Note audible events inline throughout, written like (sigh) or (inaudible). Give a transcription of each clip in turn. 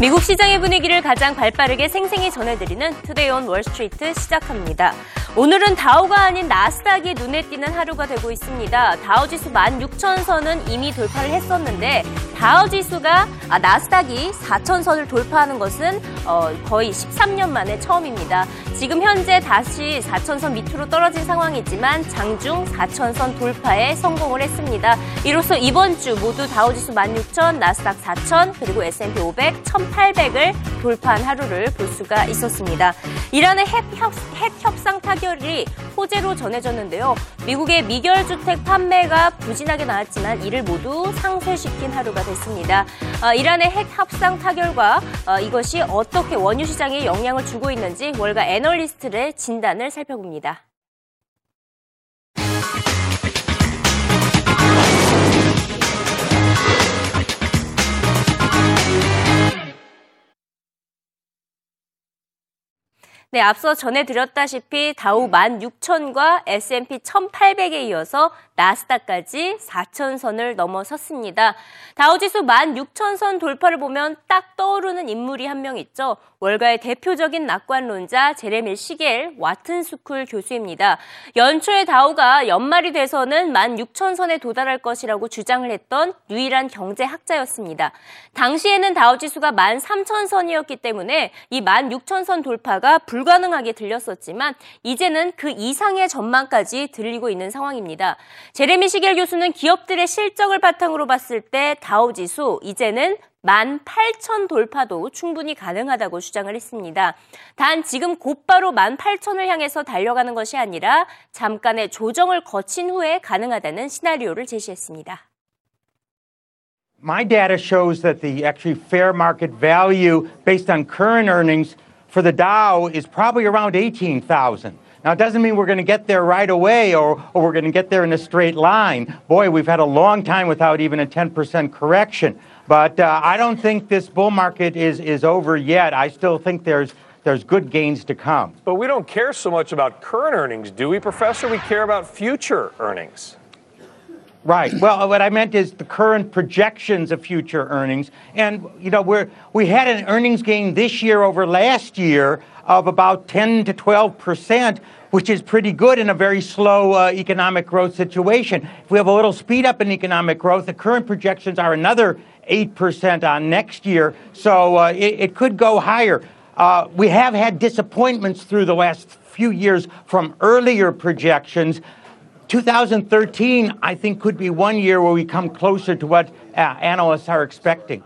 미국 시장의 분위기를 가장 발빠르게 생생히 전해드리는 Today on Wall Street 시작합니다. 오늘은 다우가 아닌 나스닥이 눈에 띄는 하루가 되고 있습니다. 다우지수 16,000선은 이미 돌파를 했었는데 다우지수가 아, 나스닥이 4,000선을 돌파하는 것은 어, 거의 13년 만에 처음입니다. 지금 현재 다시 4,000선 밑으로 떨어진 상황이지만 장중 4,000선 돌파에 성공을 했습니다. 이로써 이번 주 모두 다우지수 16,000, 나스닥 4,000, 그리고 S&P 500, 1,800을 돌파한 하루를 볼 수가 있었습니다. 이란의 핵, 협, 핵 협상 타결이 호재로 전해졌는데요. 미국의 미결 주택 판매가 부진하게 나왔지만 이를 모두 상쇄시킨 하루가 됐습니다. 어, 이란의 핵 협상 타결과 어, 이것이 어떻게 원유 시장에 영향을 주고 있는지 월가 애널리스트의 진단을 살펴봅니다. 네, 앞서 전해드렸다시피 다우 16,000과 S&P 1,800에 이어서 나스닥까지 4,000선을 넘어섰습니다. 다우지수 16,000선 돌파를 보면 딱 떠오르는 인물이 한 명 있죠. 월가의 대표적인 낙관론자 제레미 시겔 와튼 스쿨 교수입니다. 연초에 다우가 연말이 돼서는 16,000선에 도달할 것이라고 주장을 했던 유일한 경제학자였습니다. 당시에는 다우지수가 13,000선이었기 때문에 이 16,000선 돌파가 불가능하게 들렸었지만 이제는 그 이상의 전망까지 들리고 있는 상황입니다. 제레미 시겔 교수는 기업들의 실적을 바탕으로 봤을 때 다우 지수 이제는 18,000 돌파도 충분히 가능하다고 주장을 했습니다. 단 지금 곧바로 18,000을 향해서 달려가는 것이 아니라 잠깐의 조정을 거친 후에 가능하다는 시나리오를 제시했습니다. My data shows that the actually fair market value based on current earnings for the Dow is probably around 18,000. Now, it doesn't mean we're going to get there right away or, or we're going to get there in a straight line. Boy, we've had a long time without even a 10% correction. But uh, I don't think this bull market is, is over yet. I still think there's there's good gains to come. But we don't care so much about current earnings, do we, Professor? We care about future earnings. Right. Well, what I meant is the current projections of future earnings. And, you know, we're, we had an earnings gain this year over last year of about 10 to 12 percent, which is pretty good in a very slow uh, economic growth situation. If we have a little speed up in economic growth, the current projections are another 8% on next year. So uh, it, it, could go higher. Uh, we have had disappointments through the last few years from earlier projections. 2013, I think, could be one year where we come closer to what uh, analysts are expecting.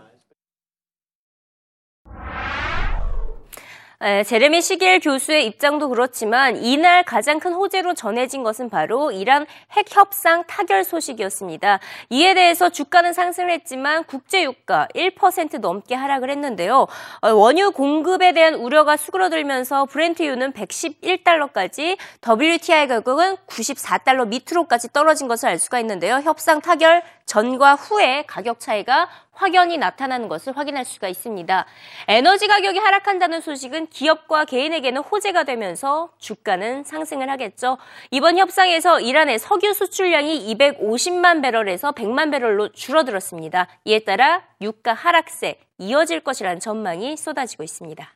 제레미 시겔 교수의 입장도 그렇지만 이날 가장 큰 호재로 전해진 것은 바로 이란 핵 협상 타결 소식이었습니다. 이에 대해서 주가는 상승을 했지만 국제 유가 1% 넘게 하락을 했는데요. 어, 원유 공급에 대한 우려가 수그러들면서 브렌트유는 111달러까지 WTI 가격은 94달러 밑으로까지 떨어진 것을 알 수가 있는데요. 협상 타결 전과 후에 가격 차이가 확연히 나타나는 것을 확인할 수가 있습니다. 에너지 가격이 하락한다는 소식은 기업과 개인에게는 호재가 되면서 주가는 상승을 하겠죠. 이번 협상에서 이란의 석유 수출량이 250만 배럴에서 100만 배럴로 줄어들었습니다. 이에 따라 유가 하락세 이어질 것이라는 전망이 쏟아지고 있습니다.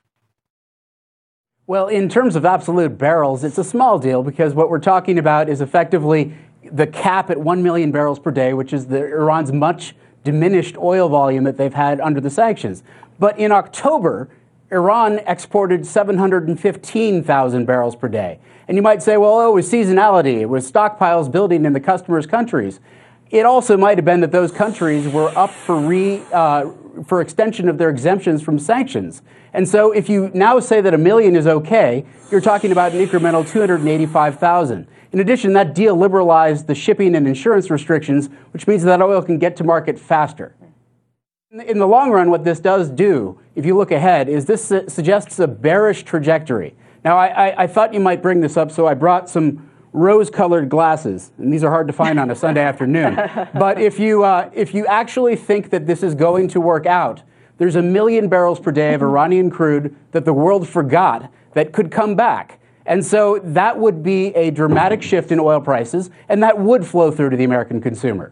Well, in terms of absolute barrels, it's a small deal because what we're talking about is effectively the cap at 1 million barrels per day, which is the, Iran's much diminished oil volume that they've had under the sanctions. But in October, Iran exported 715,000 barrels per day. And you might say, well, oh, it was seasonality, it was stockpiles building in the customers' countries. It also might have been that those countries were up for, re, uh, for extension of their exemptions from sanctions. And so if you now say that a million is okay, you're talking about an incremental 285,000. In addition, that deal liberalized the shipping and insurance restrictions, which means that oil can get to market faster. In the long run, what this does do, if you look ahead, is this su- suggests a bearish trajectory. Now, I, I, I, thought you might bring this up, so I brought some rose colored glasses, and these are hard to find on a Sunday (laughs) afternoon. But if you, uh, if you actually think that this is going to work out, there's a million barrels per day of (laughs) Iranian crude that the world forgot that could come back. And so that would be a dramatic shift in oil prices, and that would flow through to the American consumer.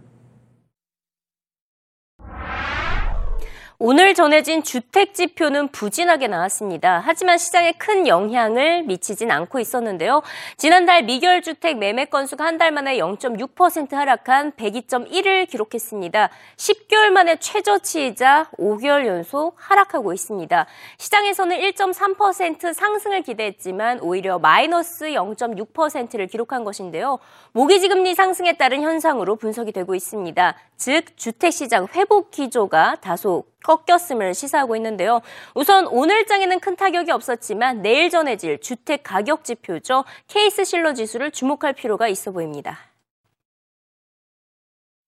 오늘 전해진 주택 지표는 부진하게 나왔습니다. 하지만 시장에 큰 영향을 미치진 않고 있었는데요. 지난달 미결 주택 매매 건수가 한 달 만에 0.6% 하락한 102.1을 기록했습니다. 10개월 만에 최저치이자 5개월 연속 하락하고 있습니다. 시장에서는 1.3% 상승을 기대했지만 오히려 마이너스 0.6%를 기록한 것인데요. 모기지 금리 상승에 따른 현상으로 분석이 되고 있습니다. 즉 주택 시장 회복 기조가 다소 꺾였음을 시사하고 있는데요. 우선 오늘장에는 큰 타격이 없었지만 내일 전해질 주택 가격 지표죠. 케이스 실러 지수를 주목할 필요가 있어 보입니다.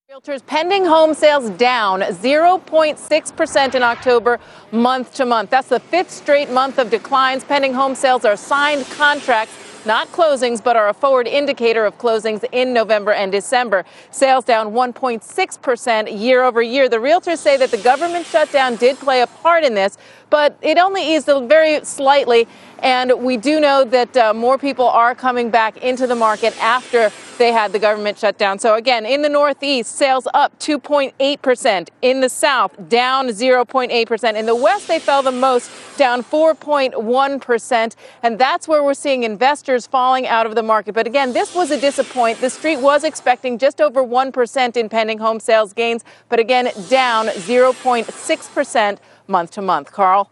Realtors pending home sales down 0.6% in October, month to month. That's the fifth straight month of declines. Pending home sales are signed contracts not closings, but are a forward indicator of closings in November and December. Sales down 1.6% year over year. The realtors say that the government shutdown did play a part in this, but it only eased very slightly. And we do know that uh, more people are coming back into the market after they had the government shutdown. So again, in the Northeast, sales up 2.8%. In the South, down 0.8%. In the West, they fell the most, down 4.1%. And that's where we're seeing investors falling out of the market. But again, this was a disappointment. The street was expecting just over 1% in pending home sales gains, but again, down 0.6% month to month. Carl?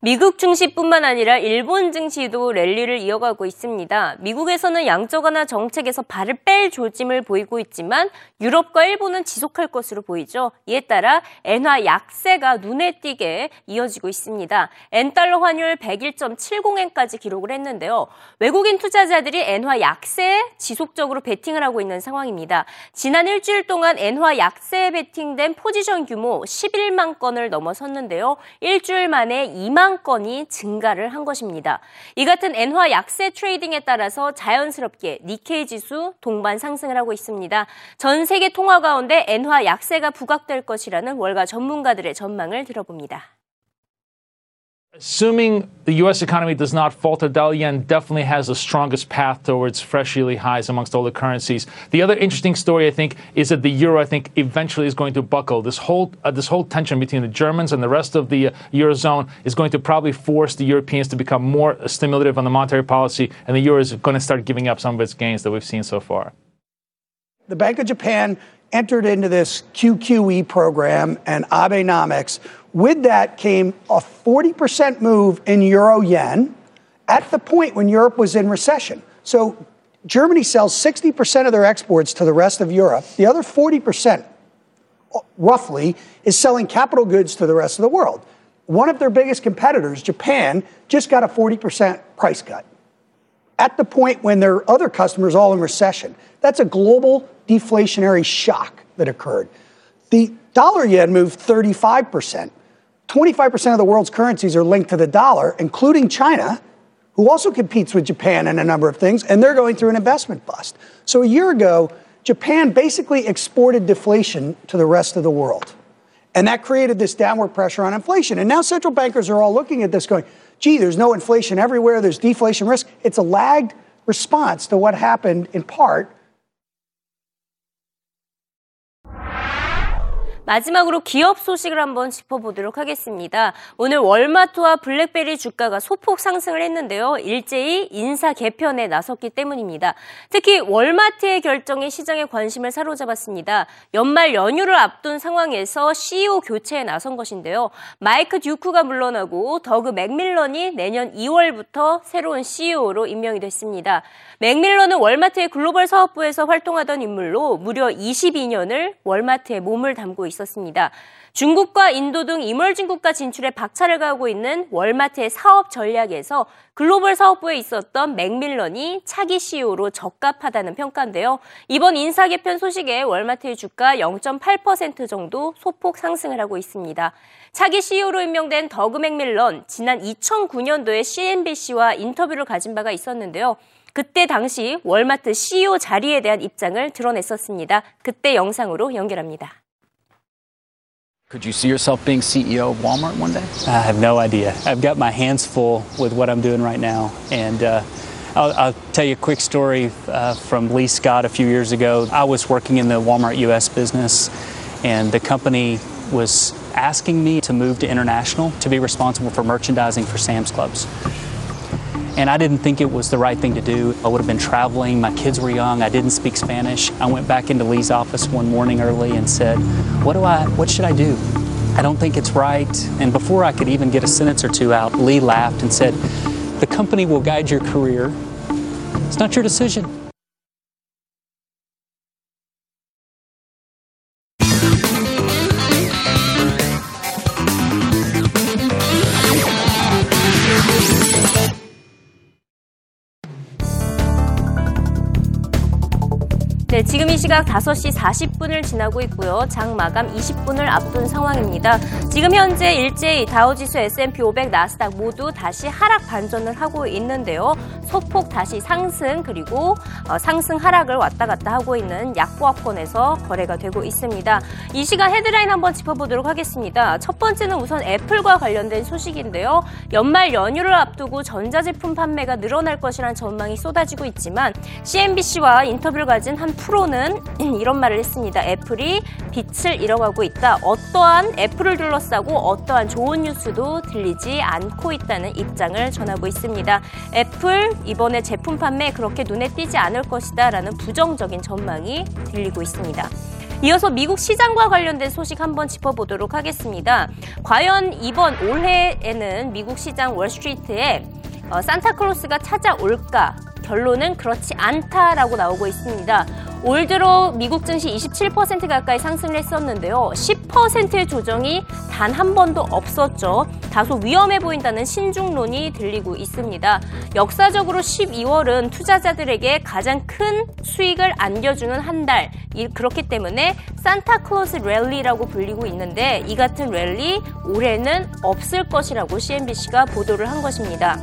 미국 증시뿐만 아니라 일본 증시도 랠리를 이어가고 있습니다. 미국에서는 양적 완화 정책에서 발을 뺄 조짐을 보이고 있지만 유럽과 일본은 지속할 것으로 보이죠. 이에 따라 엔화 약세가 눈에 띄게 이어지고 있습니다. 엔달러 환율 101.70엔까지 기록을 했는데요. 외국인 투자자들이 엔화 약세에 지속적으로 베팅을 하고 있는 상황입니다. 지난 일주일 동안 엔화 약세에 베팅된 포지션 규모 11만 건을 넘어섰는데요. 일주일 만에 2만 2만 건이 증가를 한 것입니다. 이 같은 엔화 약세 트레이딩에 따라서 자연스럽게 니케이 지수 동반 상승을 하고 있습니다. 전 세계 통화 가운데 엔화 약세가 부각될 것이라는 월가 전문가들의 전망을 들어봅니다. Assuming the U.S. economy does not falter, Dalian definitely has the strongest path towards fresh yearly highs amongst all the currencies. The other interesting story, I think, is that the euro, I think, eventually is going to buckle. This whole uh, this whole tension between the Germans and the rest of the uh, eurozone is going to probably force the Europeans to become more stimulative on the monetary policy, and the euro is going to start giving up some of its gains that we've seen so far. The Bank of Japan entered into this QQE program and Abenomics with that came a 40% move in euro yen at the point when Europe was in recession. So Germany sells 60% of their exports to the rest of Europe. The other 40%, roughly, is selling capital goods to the rest of the world. One of their biggest competitors, Japan, just got a 40% price cut at the point when their other customers all in recession. That's a global deflationary shock that occurred. The dollar yen moved 35%. 25% of the world's currencies are linked to the dollar, including China, who also competes with Japan in a number of things, and they're going through an investment bust. So a year ago, Japan basically exported deflation to the rest of the world. And that created this downward pressure on inflation. And now central bankers are all looking at this going, gee, there's no inflation everywhere, there's deflation risk. It's a lagged response to what happened in part 마지막으로 기업 소식을 한번 짚어보도록 하겠습니다. 오늘 월마트와 블랙베리 주가가 소폭 상승을 했는데요. 일제히 인사 개편에 나섰기 때문입니다. 특히 월마트의 결정에 시장의 관심을 사로잡았습니다. 연말 연휴를 앞둔 상황에서 CEO 교체에 나선 것인데요. 마이크 듀크가 물러나고 더그 맥밀런이 내년 2월부터 새로운 CEO로 임명이 됐습니다. 맥밀런은 월마트의 글로벌 사업부에서 활동하던 인물로 무려 22년을 월마트에 몸을 담고 있습니다. 있었습니다. 중국과 인도 등 이멀진 국가 진출에 박차를 가하고 있는 월마트의 사업 전략에서 글로벌 사업부에 있었던 맥밀런이 차기 CEO로 적합하다는 평가인데요. 이번 인사 개편 소식에 월마트의 주가 0.8% 정도 소폭 상승을 하고 있습니다. 차기 CEO로 임명된 더그 맥밀런, 지난 2009년도에 CNBC와 인터뷰를 가진 바가 있었는데요. 그때 당시 월마트 CEO 자리에 대한 입장을 드러냈었습니다. 그때 영상으로 연결합니다. Could you see yourself being CEO of Walmart one day? I have no idea. I've got my hands full with what I'm doing right now. And uh, I'll, I'll, tell you a quick story uh, from Lee Scott a few years ago. I was working in the Walmart US business and the company was asking me to move to international to be responsible for merchandising for Sam's Clubs. And I didn't think it was the right thing to do. I would have been traveling, my kids were young, I didn't speak Spanish. I went back into Lee's office one morning early and said, "What do I what should I do? I don't think it's right." And before I could even get a sentence or two out, Lee laughed and said, "The company will guide your career. It's not your decision." 네, 지금 이 시각 5시 40분을 지나고 있고요. 장 마감 20분을 앞둔 상황입니다. 지금 현재 일제히 다우지수 S&P 500, 나스닥 모두 다시 하락 반전을 하고 있는데요. 소폭 다시 상승 그리고 어, 상승 하락을 왔다 갔다 하고 있는 약보합권에서 거래가 되고 있습니다. 이 시간 헤드라인 한번 짚어보도록 하겠습니다. 첫 번째는 우선 애플과 관련된 소식인데요. 연말 연휴를 앞두고 전자제품 판매가 늘어날 것이라는 전망이 쏟아지고 있지만 CNBC와 인터뷰를 가진 한 프로는 (clears throat) 이런 말을 했습니다. 애플이 빛을 잃어가고 있다. 어떠한 애플을 둘러싸고 어떠한 좋은 뉴스도 들리지 않고 있다는 입장을 전하고 있습니다. 애플 이번에 제품 판매 그렇게 눈에 띄지 않을 것이다 라는 부정적인 전망이 들리고 있습니다. 이어서 미국 시장과 관련된 소식 한번 짚어보도록 하겠습니다. 과연 이번 올해에는 미국 시장 월스트리트에 어, 산타클로스가 찾아올까? 결론은 그렇지 않다라고 나오고 있습니다. 올 들어 미국 증시 27% 가까이 상승을 했었는데요. 10%의 조정이 단 한 번도 없었죠. 다소 위험해 보인다는 신중론이 들리고 있습니다. 역사적으로 12월은 투자자들에게 가장 큰 수익을 안겨주는 한 달. 그렇기 때문에 산타클로스 랠리라고 불리고 있는데 이 같은 랠리 올해는 없을 것이라고 CNBC가 보도를 한 것입니다.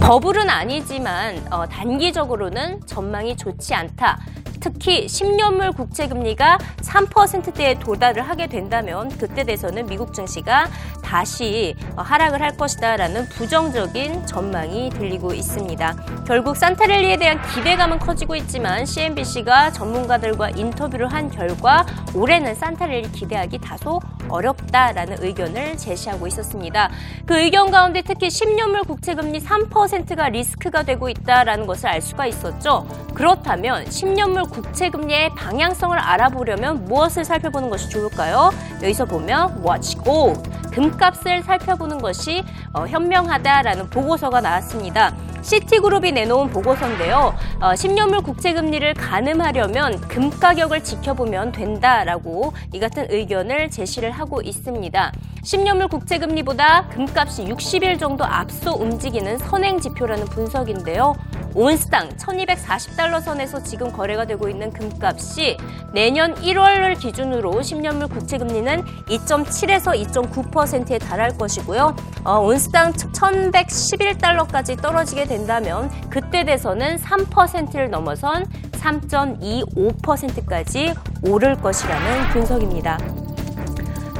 버블은 아니지만 어, 단기적으로는 전망이 좋지 않다. 특히 10년물 국채 금리가 3%대에 도달을 하게 된다면 그때 돼서는 미국 증시가 다시 하락을 할 것이다라는 부정적인 전망이 들리고 있습니다. 결국 산타랠리에 대한 기대감은 커지고 있지만 CNBC가 전문가들과 인터뷰를 한 결과 올해는 산타랠리 기대하기 다소 어렵다라는 의견을 제시하고 있었습니다. 그 의견 가운데 특히 10년물 국채 금리 3%가 리스크가 되고 있다라는 것을 알 수가 있었죠. 그렇다면 10년물 국채 금리의 방향성을 알아보려면 무엇을 살펴보는 것이 좋을까요? 여기서 보면 watch gold 금값을 살펴보는 것이 어, 현명하다라는 보고서가 나왔습니다. 시티그룹이 내놓은 보고서인데요. 어, 10년물 국채금리를 가늠하려면 금 가격을 지켜보면 된다라고 이 같은 의견을 제시를 하고 있습니다. 10년물 국채금리보다 금값이 60일 정도 앞서 움직이는 선행 지표라는 분석인데요. 온스당 1240달러 선에서 지금 거래가 되고 있는 금값이 내년 1월을 기준으로 10년물 국채금리는 2.7에서 2.9%에 달할 것이고요. 어, 온스당 1111달러까지 떨어지게 된다면 그때 돼서는 3%를 넘어선 3.25%까지 오를 것이라는 분석입니다.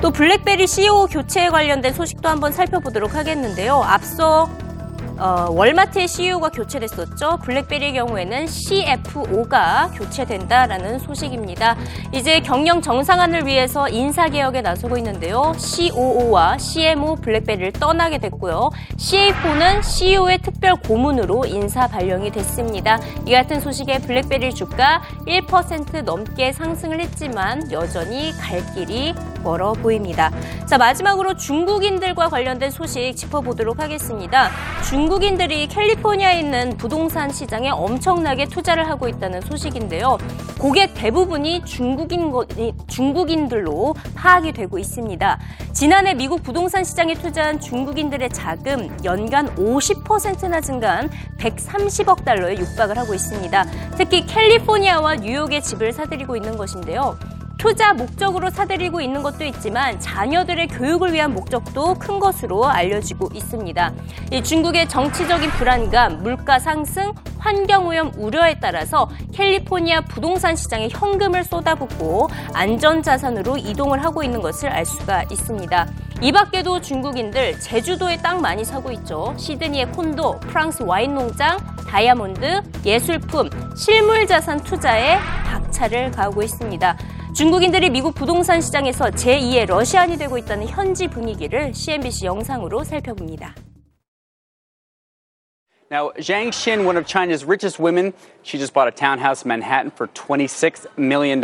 또 블랙베리 CEO 교체에 관련된 소식도 한번 살펴보도록 하겠는데요. 앞서 어, 월마트의 CEO가 교체됐었죠. 블랙베리의 경우에는 CFO가 교체된다라는 소식입니다. 이제 경영 정상화를 위해서 인사 개혁에 나서고 있는데요. COO와 CMO 블랙베리를 떠나게 됐고요. CA4는 CEO의 특별 고문으로 인사 발령이 됐습니다. 이 같은 소식에 블랙베리 주가 1% 넘게 상승을 했지만 여전히 갈 길이 멀어 보입니다. 자, 마지막으로 중국인들과 관련된 소식 짚어보도록 하겠습니다. 중국인들이 캘리포니아에 있는 부동산 시장에 엄청나게 투자를 하고 있다는 소식인데요. 고객 대부분이 중국인, 중국인들로 파악이 되고 있습니다. 지난해 미국 부동산 시장에 투자한 중국인들의 자금 연간 50%나 증가한 130억 달러에 육박을 하고 있습니다. 특히 캘리포니아와 뉴욕에 집을 사들이고 있는 것인데요. 투자 목적으로 사들이고 있는 것도 있지만 자녀들의 교육을 위한 목적도 큰 것으로 알려지고 있습니다. 중국의 정치적인 불안감, 물가 상승, 환경오염 우려에 따라서 캘리포니아 부동산 시장에 현금을 쏟아붓고 안전자산으로 이동을 하고 있는 것을 알 수가 있습니다. 이 밖에도 중국인들 제주도에 땅 많이 사고 있죠. 시드니의 콘도, 프랑스 와인 농장, 다이아몬드, 예술품, 실물 자산 투자에 박차를 가하고 있습니다. 중국인들이 미국 부동산 시장에서 제2의 러시안이 되고 있다는 현지 분위기를 CNBC 영상으로 살펴봅니다. Now, Zhang Xin, one of China's richest women, she just bought a townhouse in Manhattan for $26 million.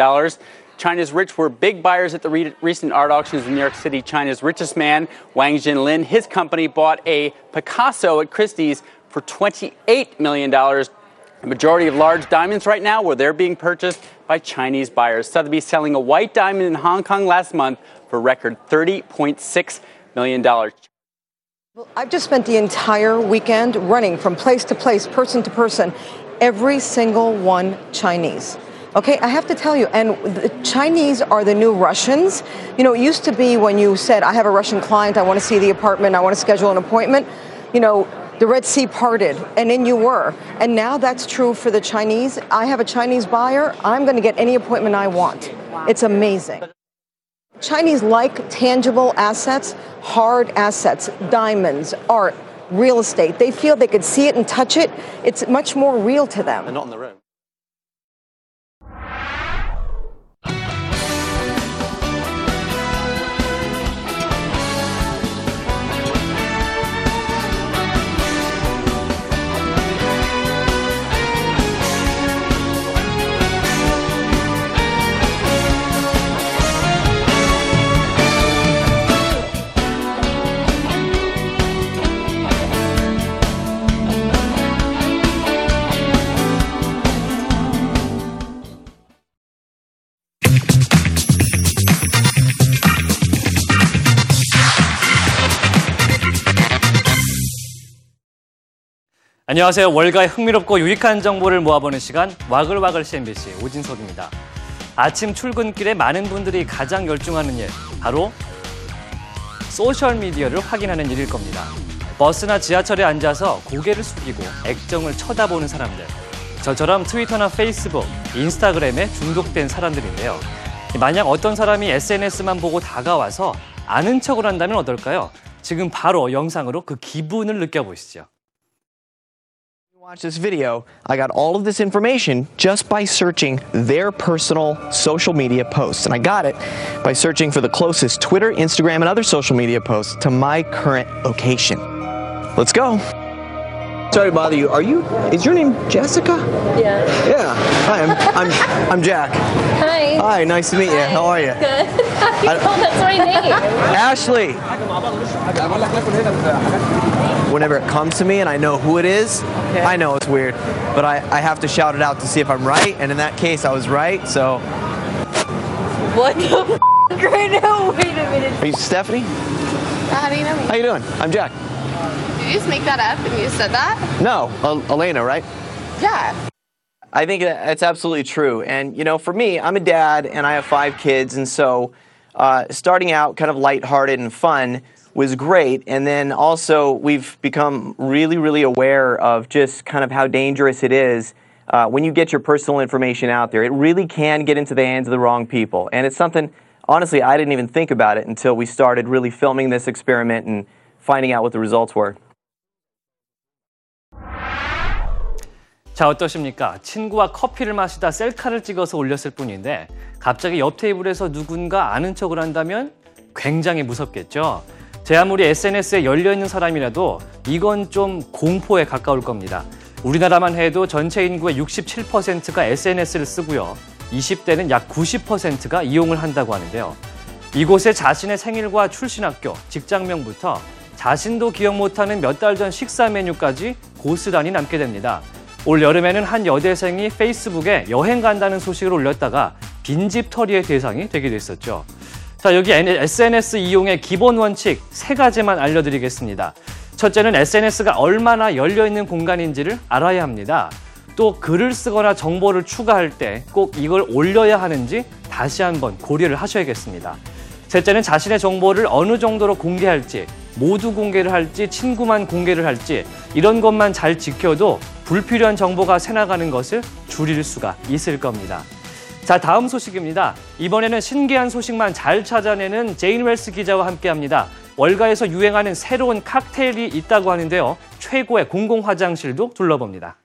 China's rich were big buyers at the re- recent art auctions in New York City. China's richest man, Wang Jinlin, his company bought a Picasso at Christie's for $28 million. The majority of large diamonds right now, where they're being purchased by Chinese buyers. Sotheby's selling a white diamond in Hong Kong last month for a record $30.6 million. Well, I've just spent the entire weekend running from place to place, person to person, every single one Chinese. Okay, I have to tell you, and the Chinese are the new Russians. You know, it used to be when you said, I have a Russian client, I want to see the apartment, I want to schedule an appointment, you know, the Red Sea parted, and in you were. And now that's true for the Chinese. I have a Chinese buyer, I'm going to get any appointment I want. It's amazing. Chinese like tangible assets, hard assets, diamonds, art, real estate. They feel they could see it and touch it. It's much more real to them. And not the. 안녕하세요. 월가의 흥미롭고 유익한 정보를 모아보는 시간 와글와글 CNBC 오진석입니다. 아침 출근길에 많은 분들이 가장 열중하는 일 바로 소셜 미디어를 확인하는 일일 겁니다. 버스나 지하철에 앉아서 고개를 숙이고 액정을 쳐다보는 사람들. 저처럼 트위터나 페이스북, 인스타그램에 중독된 사람들인데요. 만약 어떤 사람이 SNS만 보고 다가와서 아는 척을 한다면 어떨까요? 지금 바로 영상으로 그 기분을 느껴보시죠. Watch this video, I got all of this information just by searching their personal social media posts. And I got it by searching for the closest Twitter, Instagram, and other social media posts to my current location. Let's go. Sorry to bother you. Are you? Is your name Jessica? Yeah. Yeah. Hi, I'm I'm I'm Jack. Hi. Hi, nice to meet you. How are you? Good. (laughs) How do you I- know that's my name? (laughs) Ashley. Whenever it comes to me and I know who it is, I know it's weird, but I, I have to shout it out to see if I'm right. And in that case, I was right. So, What the (laughs) f- right now? Wait a minute. are you Stephanie? How do you know me? How you doing? I'm Jack. Did you just make that up and you said that? No, El- Elena, right? Yeah. I think that- that's absolutely true. And, you know, for me, I'm a dad and I have five kids. And so uh, starting out kind of lighthearted and fun was great. And then also, we've become really, really aware of just kind of how dangerous it is uh, when you get your personal information out there. It really can get into the hands of the wrong people. And it's something, honestly, I didn't even think about it until we started really filming this experiment and finding out what the results were. 자, 어떠십니까? 친구와 커피를 마시다 셀카를 찍어서 올렸을 뿐인데 갑자기 옆 테이블에서 누군가 아는 척을 한다면 굉장히 무섭겠죠. 제 아무리 SNS에 열려 있는 사람이라도 이건 좀 공포에 가까울 겁니다. 우리나라만 해도 전체 인구의 67%가 SNS를 쓰고요. 20대는 약 90%가 이용을 한다고 하는데요. 이곳에 자신의 생일과 출신 학교, 직장명부터 자신도 기억 못하는 몇 달 전 식사 메뉴까지 고스란히 남게 됩니다. 올 여름에는 한 여대생이 페이스북에 여행 간다는 소식을 올렸다가 빈집 털이의 대상이 되기도 했었죠. 자, 여기 SNS 이용의 기본 원칙 세 가지만 알려드리겠습니다. 첫째는 SNS가 얼마나 열려있는 공간인지를 알아야 합니다. 또 글을 쓰거나 정보를 추가할 때 꼭 이걸 올려야 하는지 다시 한번 고려를 하셔야겠습니다. 셋째는 자신의 정보를 어느 정도로 공개할지, 모두 공개를 할지, 친구만 공개를 할지, 이런 것만 잘 지켜도 불필요한 정보가 새나가는 것을 줄일 수가 있을 겁니다. 자, 다음 소식입니다. 이번에는 신기한 소식만 잘 찾아내는 제인 웰스 기자와 함께 합니다. 월가에서 유행하는 새로운 칵테일이 있다고 하는데요. 최고의 공공 화장실도 둘러봅니다.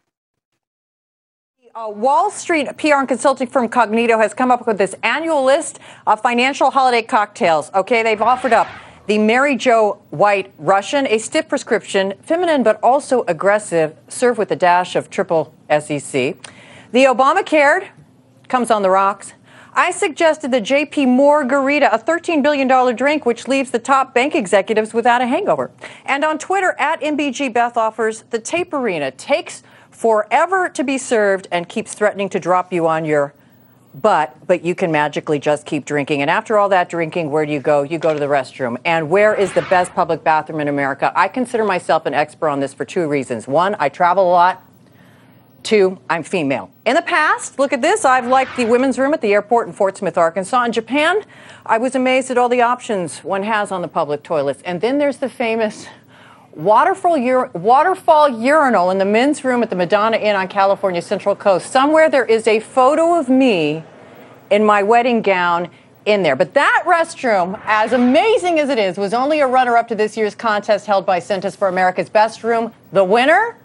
Uh, Wall Street PR and consulting firm Cognito has come up with this annual list of financial holiday cocktails. Okay, they've offered up the Mary Jo White Russian, a stiff prescription, feminine but also aggressive, served with a dash of triple SEC. The Obamacare comes on the rocks. I suggested the JP Margarita, a $13 billion drink, which leaves the top bank executives without a hangover. And on Twitter, at MBG Beth offers the Tape Arena takes forever to be served and keeps threatening to drop you on your butt, but you can magically just keep drinking. And after all that drinking, where do you go? You go to the restroom. And where is the best public bathroom in America? I consider myself an expert on this for two reasons. One, I travel a lot. Two, I'm female. In the past, look at this, I've liked the women's room at the airport in Fort Smith, Arkansas. In Japan, I was amazed at all the options one has on the public toilets. And then there's the famous waterfall, ur- waterfall urinal in the men's room at the Madonna Inn on California Central Coast. Somewhere there is a photo of me in my wedding gown in there. But that restroom, as amazing as it is, was only a runner up to this year's contest held by Centers for America's Best Room. The winner?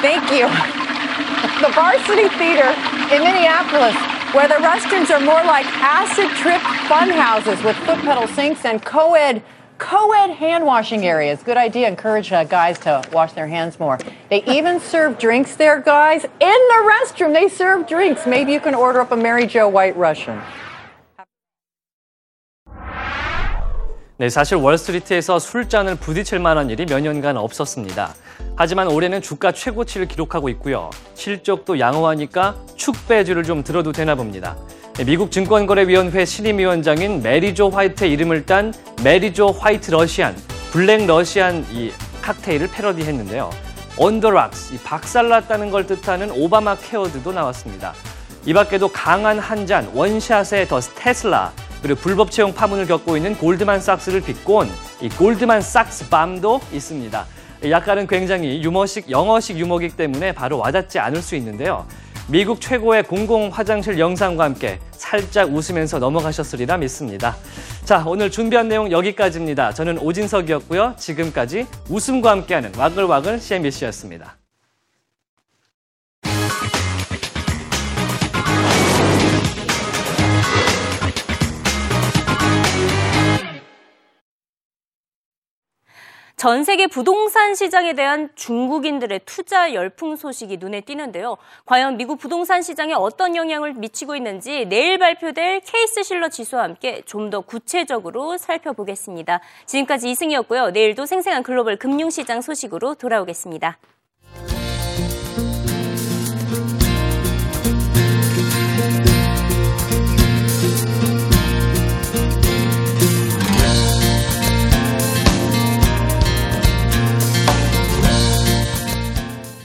Thank you. The Varsity Theater in Minneapolis, where the restrooms are more like acid trip fun houses with foot pedal sinks and co ed co-ed hand washing areas. Good idea. Encourage uh, guys to wash their hands more. They (laughs) even serve drinks there, guys. In the restroom, they serve drinks. Maybe you can order up a Mary Jo White Russian. 네, 사실 월스트리트에서 술잔을 부딪힐 만한 일이 몇 년간 없었습니다. 하지만 올해는 주가 최고치를 기록하고 있고요. 실적도 양호하니까 축배주를 좀 들어도 되나 봅니다. 네, 미국 증권거래위원회 신임위원장인 메리조 화이트의 이름을 딴 메리조 화이트 러시안, 블랙 러시안 이 칵테일을 패러디했는데요. On the rocks, 이 박살났다는 걸 뜻하는 오바마 케어도 나왔습니다. 이 밖에도 강한 한 잔, 원샷의 The Tesla, 그리고 불법 채용 파문을 겪고 있는 골드만삭스를 비꼬는 이 골드만삭스 밤도 있습니다. 약간은 굉장히 유머식, 영어식 유머이기 때문에 바로 와닿지 않을 수 있는데요. 미국 최고의 공공 화장실 영상과 함께 살짝 웃으면서 넘어가셨으리라 믿습니다. 자, 오늘 준비한 내용 여기까지입니다. 저는 오진석이었고요. 지금까지 웃음과 함께하는 와글와글 CNBC였습니다. 전 세계 부동산 시장에 대한 중국인들의 투자 열풍 소식이 눈에 띄는데요. 과연 미국 부동산 시장에 어떤 영향을 미치고 있는지 내일 발표될 케이스 실러 지수와 함께 좀 더 구체적으로 살펴보겠습니다. 지금까지 이승이었고요. 내일도 생생한 글로벌 금융시장 소식으로 돌아오겠습니다.